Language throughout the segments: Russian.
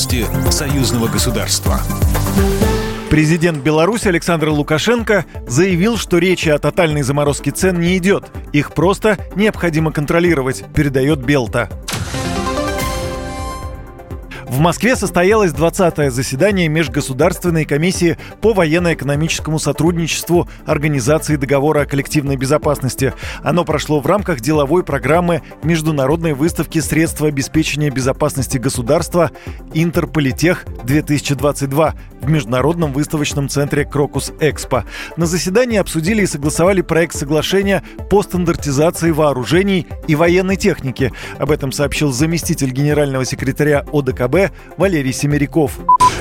Новости союзного государства. Президент Беларуси Александр Лукашенко заявил, что речи о тотальной заморозке цен не идет. Их просто необходимо контролировать, передает Белта. В Москве состоялось 20-е заседание Межгосударственной комиссии по военно-экономическому сотрудничеству Организации договора о коллективной безопасности. Оно прошло в рамках деловой программы Международной выставки средства обеспечения безопасности государства «Интерполитех-2022» в Международном выставочном центре «Крокус Экспо». На заседании обсудили и согласовали проект соглашения по стандартизации вооружений и военной техники. Об этом сообщил заместитель генерального секретаря ОДКБ Валерий Семеряков.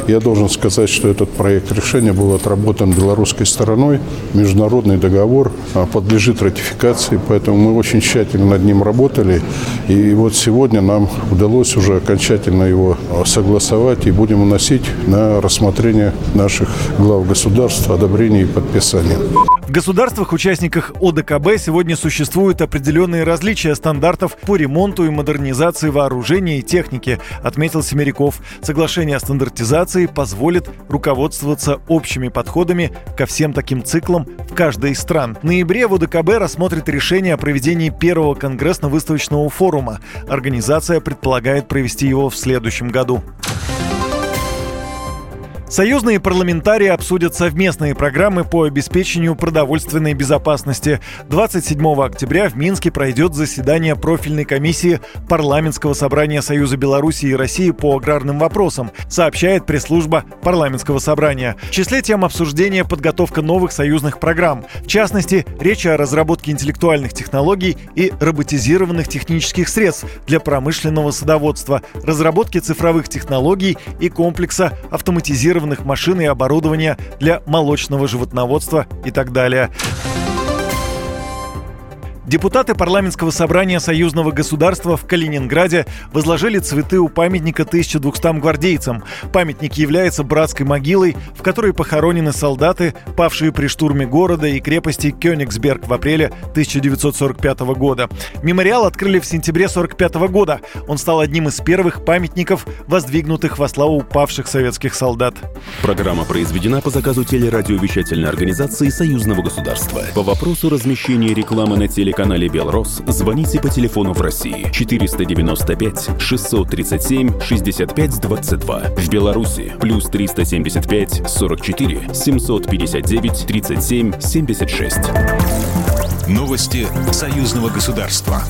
Я должен сказать, что этот проект решения был отработан белорусской стороной. Международный договор а, подлежит ратификации, поэтому мы очень тщательно над ним работали. И вот сегодня нам удалось уже окончательно его а, согласовать и будем вносить на рассмотрение наших глав государств, одобрение и подписание. В государствах-участниках ОДКБ сегодня существуют определенные различия стандартов по ремонту и модернизации вооружения и техники, отметил Семеряков. Соглашение о стандартизации позволит руководствоваться общими подходами ко всем таким циклам в каждой из стран. В ноябре в ОДКБ рассмотрит решение о проведении первого конгрессно-выставочного форума. Организация предполагает провести его в следующем году. Союзные парламентарии обсудят совместные программы по обеспечению продовольственной безопасности. 27 октября в Минске пройдет заседание профильной комиссии Парламентского собрания Союза Беларуси и России по аграрным вопросам, сообщает пресс-служба Парламентского собрания. В числе тем обсуждения подготовка новых союзных программ. В частности, речь о разработке интеллектуальных технологий и роботизированных технических средств для промышленного садоводства, разработке цифровых технологий и комплекса автоматизированных роботизированных машин и оборудования для молочного животноводства и так далее. Депутаты парламентского собрания союзного государства в Калининграде возложили цветы у памятника 1200 гвардейцам. Памятник является братской могилой, в которой похоронены солдаты, павшие при штурме города и крепости Кёнигсберг в апреле 1945 года. Мемориал открыли в сентябре 1945 года. Он стал одним из первых памятников, воздвигнутых во славу павших советских солдат. Программа произведена по заказу телерадиовещательной организации Союзного государства. По вопросу размещения рекламы на телеканале канале Белрос звоните по телефону в России 495 637 65 22. В Беларуси плюс 375 44 759 37 76. Новости союзного государства.